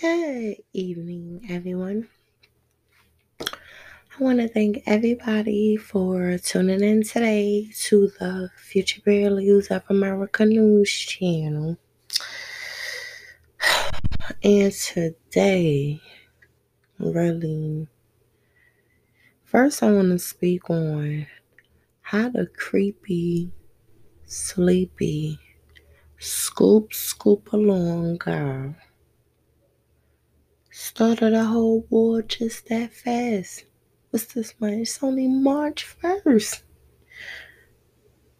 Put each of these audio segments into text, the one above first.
Good evening, everyone. I want to thank everybody for tuning in today to the Future Paralegals of America News channel. And today, really, first I want to speak on how the creepy, sleepy, scoop, scoop along girl started a whole war just that fast. What's this month? It's only March 1st.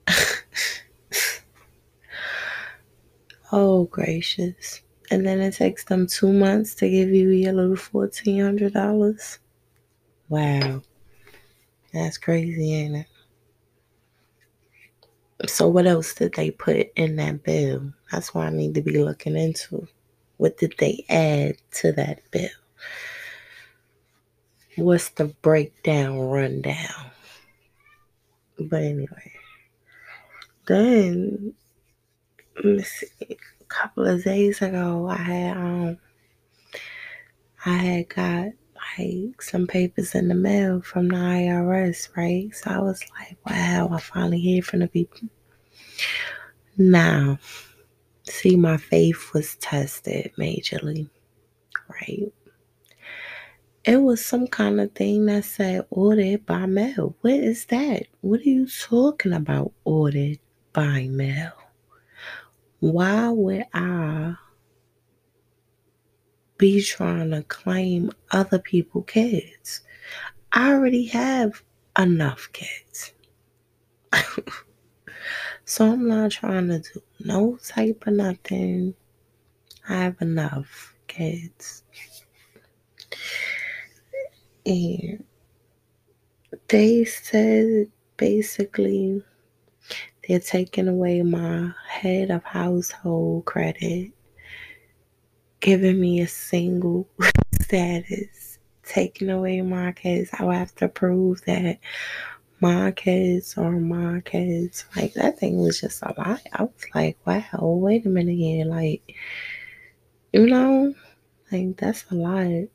oh, gracious. And then it takes them two months to give you your little $1,400. Wow. That's crazy, ain't it? So, what else did they put in that bill? That's what I need to be looking into. What did they add to that bill? What's the breakdown rundown? But anyway, then see. A couple of days ago, I had um, I had got like some papers in the mail from the IRS, right? So I was like, wow, I finally hear from the people. Now, see, my faith was tested majorly, right? It was some kind of thing that said ordered by mail. What is that? What are you talking about, ordered by mail? Why would I be trying to claim other people's kids? I already have enough kids. so I'm not trying to do no type of nothing. I have enough kids. And they said basically they're taking away my head of household credit, giving me a single status, taking away my kids. I will have to prove that my kids or my kids. Like that thing was just a lie. I was like, wow, wait a minute here. Like, you know, like that's a lot.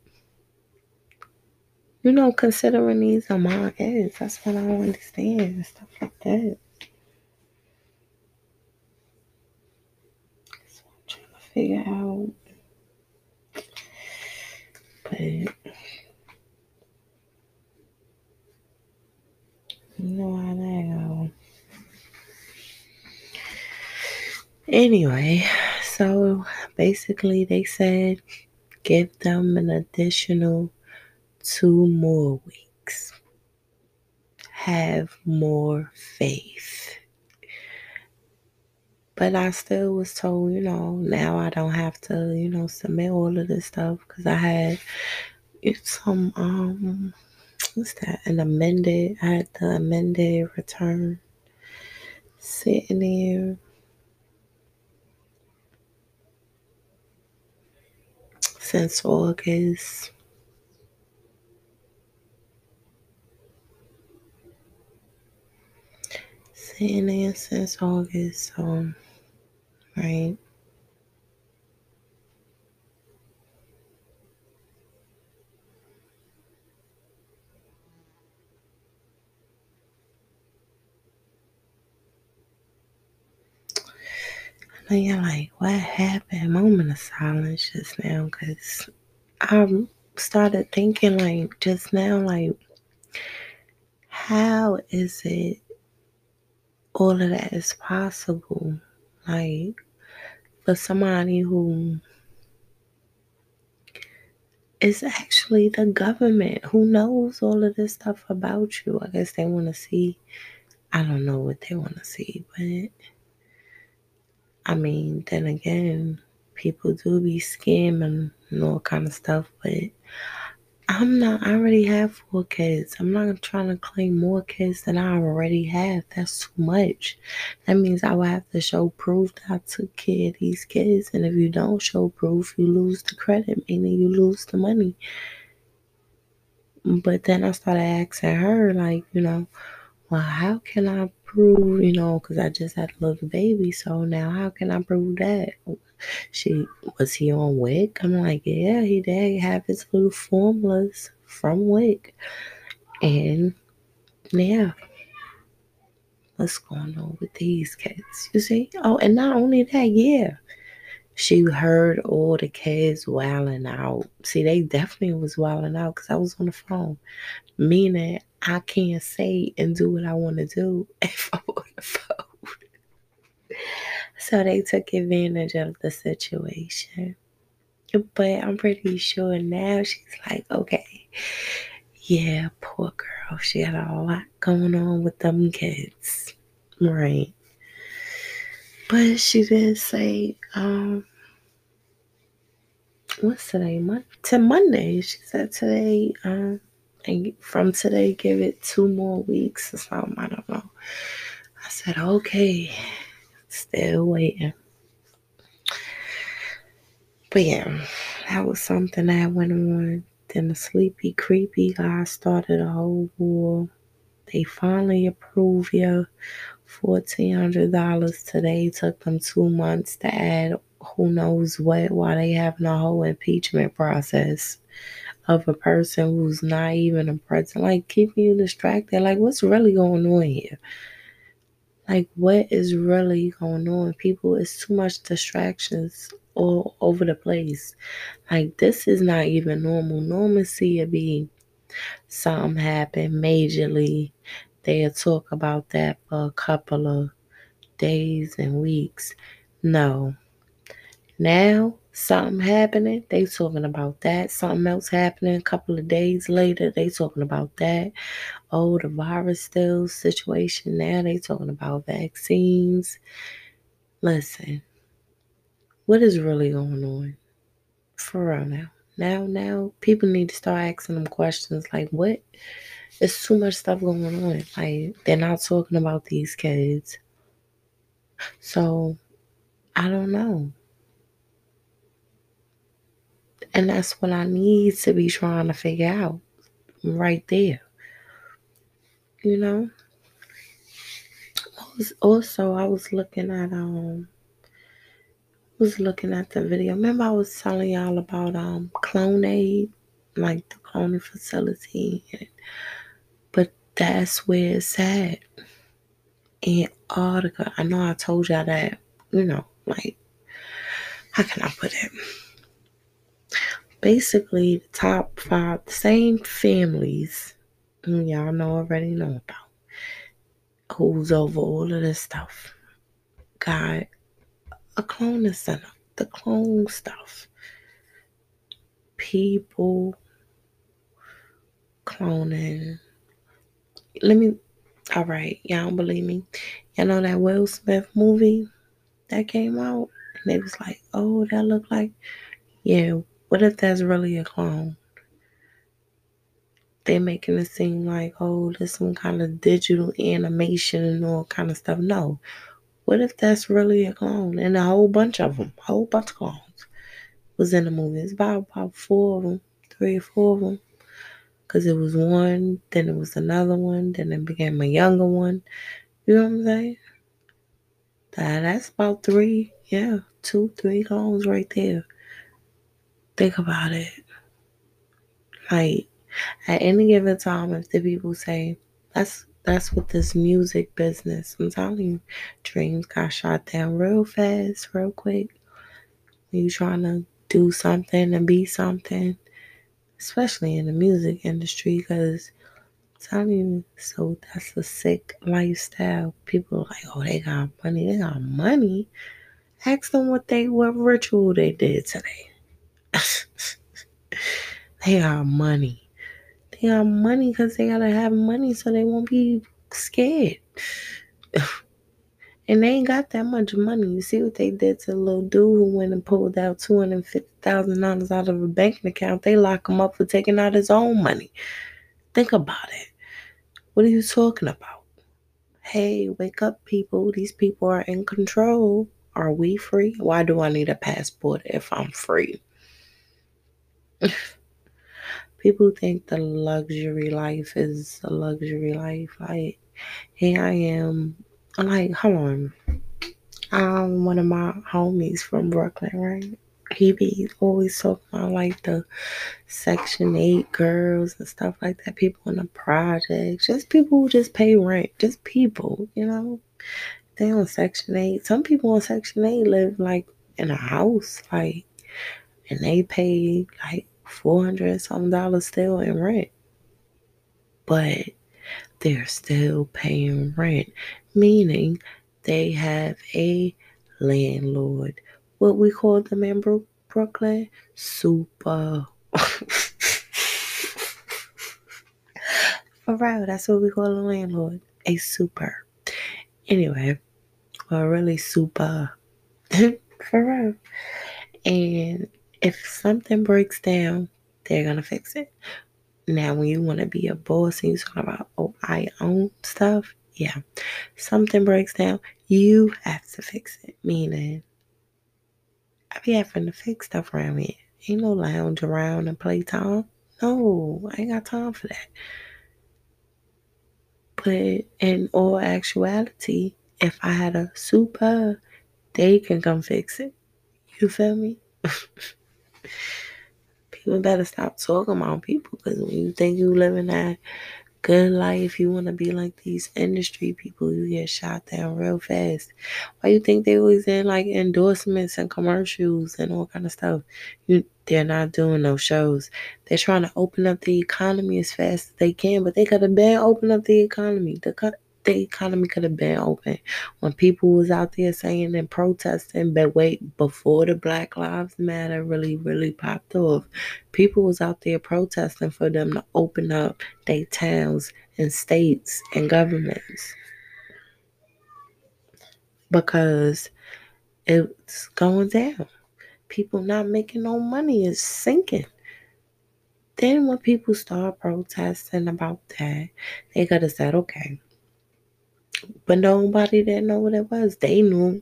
You know, considering these are my kids, that's what I don't understand. Stuff like that. I'm trying to figure out. But know how that go. Anyway, so basically they said give them an additional two more weeks. Have more faith. But I still was told, you know, now I don't have to, you know, submit all of this stuff because I had some, um, what's that? An amended, I had the amended return sitting there. Since August. Sitting there since August, so, right? I know you're like, what happened? Moment of silence just now because I started thinking, like, just now, like, how is it all of that is possible? Like, for somebody who is actually the government who knows all of this stuff about you. I guess they want to see. I don't know what they want to see, but I mean, then again, people do be scamming and all kind of stuff, but I'm not, I already have four kids. I'm not trying to claim more kids than I already have. That's too much. That means I will have to show proof that I took care of these kids. And if you don't show proof, you lose the credit, meaning you lose the money. But then I started asking her, like, you know, well, how can I prove, you know, because I just had a little baby. So now how can I prove that? She was he on WIC? I'm like, yeah, he did have his little formulas from WIC. And yeah, what's going on with these cats? You see? Oh, and not only that, yeah. She heard all the kids wailing out. See, they definitely was wailing out because I was on the phone. Meaning I can't say and do what I want to do if I'm on the phone. So they took advantage of the situation. But I'm pretty sure now she's like, okay, yeah, poor girl. She had a lot going on with them kids. Right. But she did say, um, what's today? Mon- to Monday. She said today, um, and from today, give it two more weeks or something. I don't know. I said, okay, still waiting. But yeah, that was something that went on. Then the sleepy, creepy guy started a whole war. They finally approved your $1,400 today. Took them two months to add who knows what while they having a whole impeachment process of a person who's not even a president. Like, keeping you distracted. Like, what's really going on here? Like, what is really going on? People, it's too much distractions all over the place. Like, this is not even normal. Normalcy would be something happen majorly. They'll talk about that for a couple of days and weeks. No. Now, something happening, they talking about that. Something else happening a couple of days later, they talking about that. Oh, the virus still situation. Now they talking about vaccines. Listen, what is really going on? For real now. Now, now, people need to start asking them questions like, what? There's too much stuff going on. Like, they're not talking about these kids. So, I don't know. And that's what I need to be trying to figure out right there. You know? Also, I was looking at um was looking at the video. Remember I was telling y'all about um Clonaid, like the cloning facility. But that's where it's at. Antarctica. I know I told y'all that, you know, like how can I put it? Basically the top five same families y'all know already know about who's over all of this stuff got a cloning center, the clone stuff. People cloning. Let me, all right, y'all don't believe me. Y'all know that Will Smith movie that came out? And they was like, oh, that look like, yeah, what if that's really a clone? They're making it seem like, oh, there's some kind of digital animation and all kind of stuff. No, what if that's really a clone? And a whole bunch of them, a whole bunch of clones was in the movie. It's about, about four of them, three or four of them. Because it was one, then it was another one, then it became a younger one. You know what I'm saying? That, that's about three, yeah, two, three clones right there. Think about it. Like, at any given time, if the people say, that's that's what this music business. I'm telling you, dreams got shot down real fast, real quick. You trying to do something and be something, especially in the music industry, because telling you, so that's a sick lifestyle. People are like, oh, they got money. They got money. Ask them what they what ritual they did today. they got money they got money because they gotta have money so they won't be scared. and they ain't got that much money. You see what they did to the little dude who went and pulled out two hundred fifty thousand dollars out of a banking account. They lock him up for taking out his own money. Think about it. What are you talking about? Hey, wake up, people. These people are in control. Are we free? Why do I need a passport if I'm free? people think the luxury life is a luxury life. Like, here I am. I'm like, hold on. um one of my homies from Brooklyn, right? He be always talking about like the Section 8 girls and stuff like that, people in the projects, just people who just pay rent, just people, you know. They on Section 8. Some people on Section 8 live like in a house, like and they pay like four hundred something dollars still in rent. But they're still paying rent, meaning they have a landlord. What we call them in Brooklyn? Super. For real, that's what we call a landlord. A super. Anyway, well, really super. For real. And if something breaks down, they're gonna fix it. Now, when you want to be a boss and you talk about, oh, I own stuff, yeah, something breaks down, you have to fix it. Meaning, I be having to fix stuff around here. Ain't no lounge around and play time. No, I ain't got time for that. But in all actuality, if I had a super, they can come fix it. You feel me? people better stop talking about people because when you think you living that good life, you want to be like these industry people, you get shot down real fast. Why you think they always in like endorsements and commercials and all kind of stuff? You they're not doing no shows. They're trying to open up the economy as fast as they can, but they could have been open up the economy. The the economy could have been open when people was out there saying and protesting but wait before the black lives matter really really popped off people was out there protesting for them to open up their towns and states and governments. Because it's going down. People not making no money is sinking. Then when people start protesting about that, they have said, okay, but nobody didn't know what it was. They knew.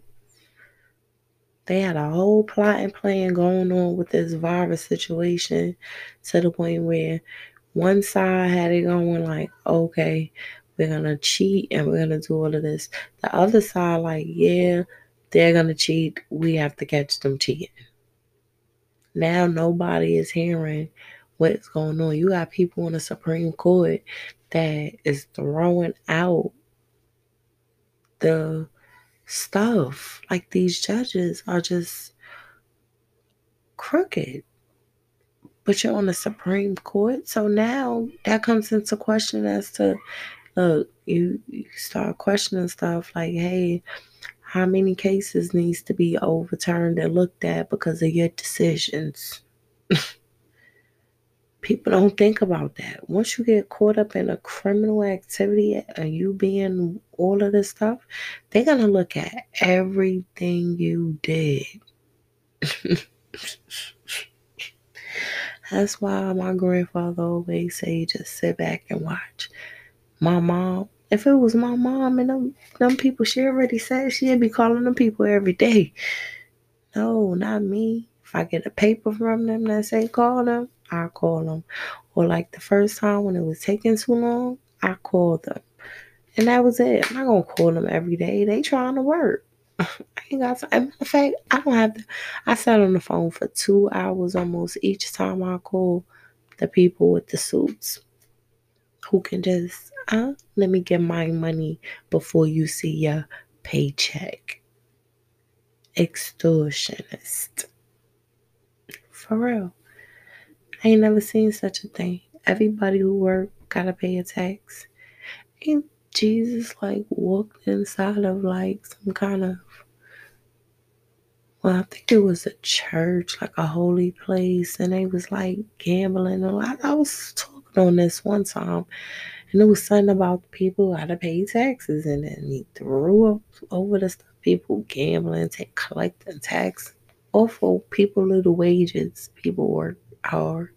They had a whole plot and plan going on with this virus situation to the point where one side had it going like, okay, we're gonna cheat and we're gonna do all of this. The other side, like, yeah, they're gonna cheat. We have to catch them cheating. Now nobody is hearing what's going on. You got people in the Supreme Court that is throwing out the stuff. Like these judges are just crooked. But you're on the Supreme Court. So now that comes into question as to look, you, you start questioning stuff like, hey, how many cases needs to be overturned and looked at because of your decisions? people don't think about that. Once you get caught up in a criminal activity and you being all of this stuff, they're going to look at everything you did. That's why my grandfather always say just sit back and watch. My mom, if it was my mom and them, them people, she already said she'd be calling them people every day. No, not me. If I get a paper from them that say call them, I call them. Or like the first time when it was taking too long, I called them. And that was it. I'm not gonna call them every day. They trying to work. I ain't got time. Matter of fact, I don't have to. I sat on the phone for two hours almost each time I call the people with the suits who can just, uh, let me get my money before you see your paycheck. Extortionist. For real. I ain't never seen such a thing. Everybody who work gotta pay a tax. And Jesus like walked inside of like some kind of well, I think it was a church, like a holy place, and they was like gambling. a lot. I was talking on this one time, and it was something about people how to pay taxes, and then he threw up over the stuff people gambling, take collecting tax off of people little wages. People work hard.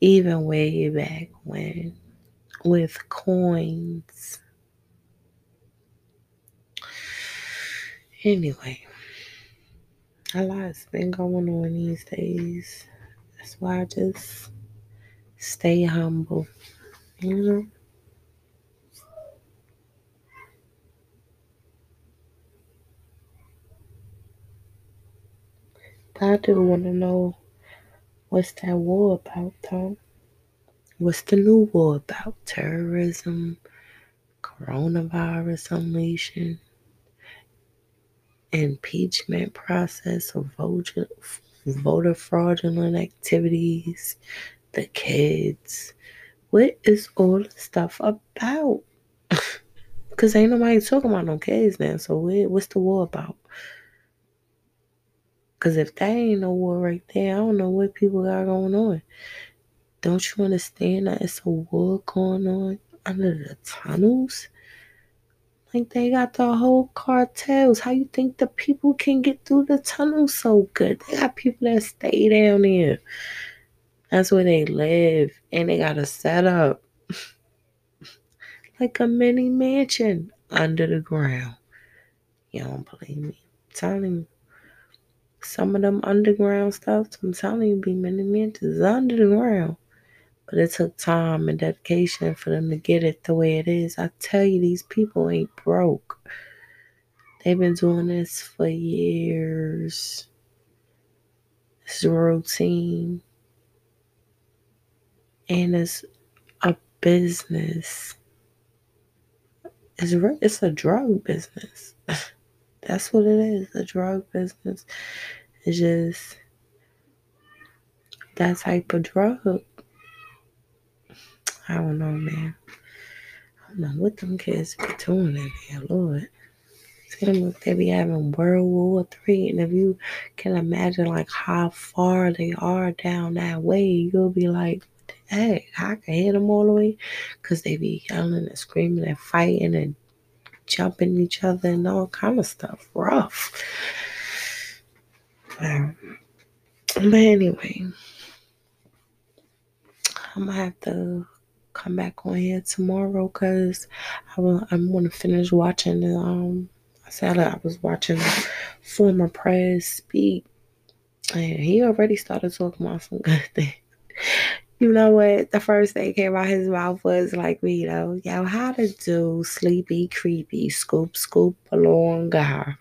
Even way back when with coins. Anyway, a lot's been going on these days. That's why I just stay humble, you know. I do want to know what's that war about, though? What's the new war about? Terrorism, coronavirus unleashing, impeachment process of voter, fraudulent activities, the kids. What is all this stuff about? Because ain't nobody talking about no kids now. So what, what's the war about? Because if that ain't no war right there, I don't know what people got going on. Don't you understand that it's a war going on under the tunnels? Like they got the whole cartels. How you think the people can get through the tunnel so good? They got people that stay down there. That's where they live. And they got a setup like a mini mansion under the ground. You don't believe me? I'm telling you. Some of them underground stuff, I'm telling you, be many mansions under the ground. But it took time and dedication for them to get it the way it is. I tell you, these people ain't broke. They've been doing this for years. It's a routine. And it's a business. It's, it's a drug business. That's what it is a drug business. It's just that type of drug. I don't know, man. I don't know what them kids be doing in there, Lord. Them if they be having World War Three, and if you can imagine like how far they are down that way, you'll be like, "Hey, I can hit them all the way," because they be yelling and screaming and fighting and jumping each other and all kind of stuff. Rough. Um, but anyway, I'm gonna have to come back on here tomorrow because I will. I'm gonna finish watching the. Um, I said I was watching former press speak, and he already started talking about some good things. You know what? The first thing came out his mouth was like, you know, yo, how to do sleepy, creepy, scoop, scoop along guy.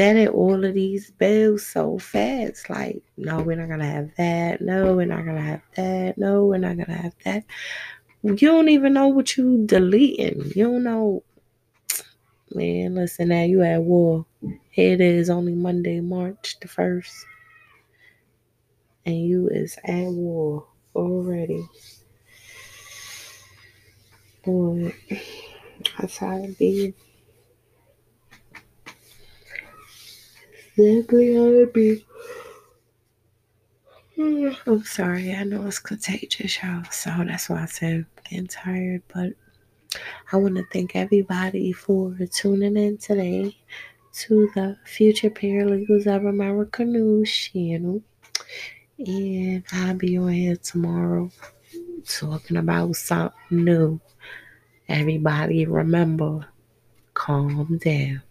It all of these bills so fast. Like, no, we're not gonna have that. No, we're not gonna have that. No, we're not gonna have that. You don't even know what you deleting. You don't know. Man, listen now, you at war. Here it is only Monday, March the first and you is at war already. Boy, that's how it be. Exactly how it be. Hmm, I'm sorry, I know it's contagious, y'all. So that's why I said I'm getting tired. But I want to thank everybody for tuning in today to the Future Paralegals of America News channel. And I'll be on here tomorrow talking about something new. Everybody remember, calm down.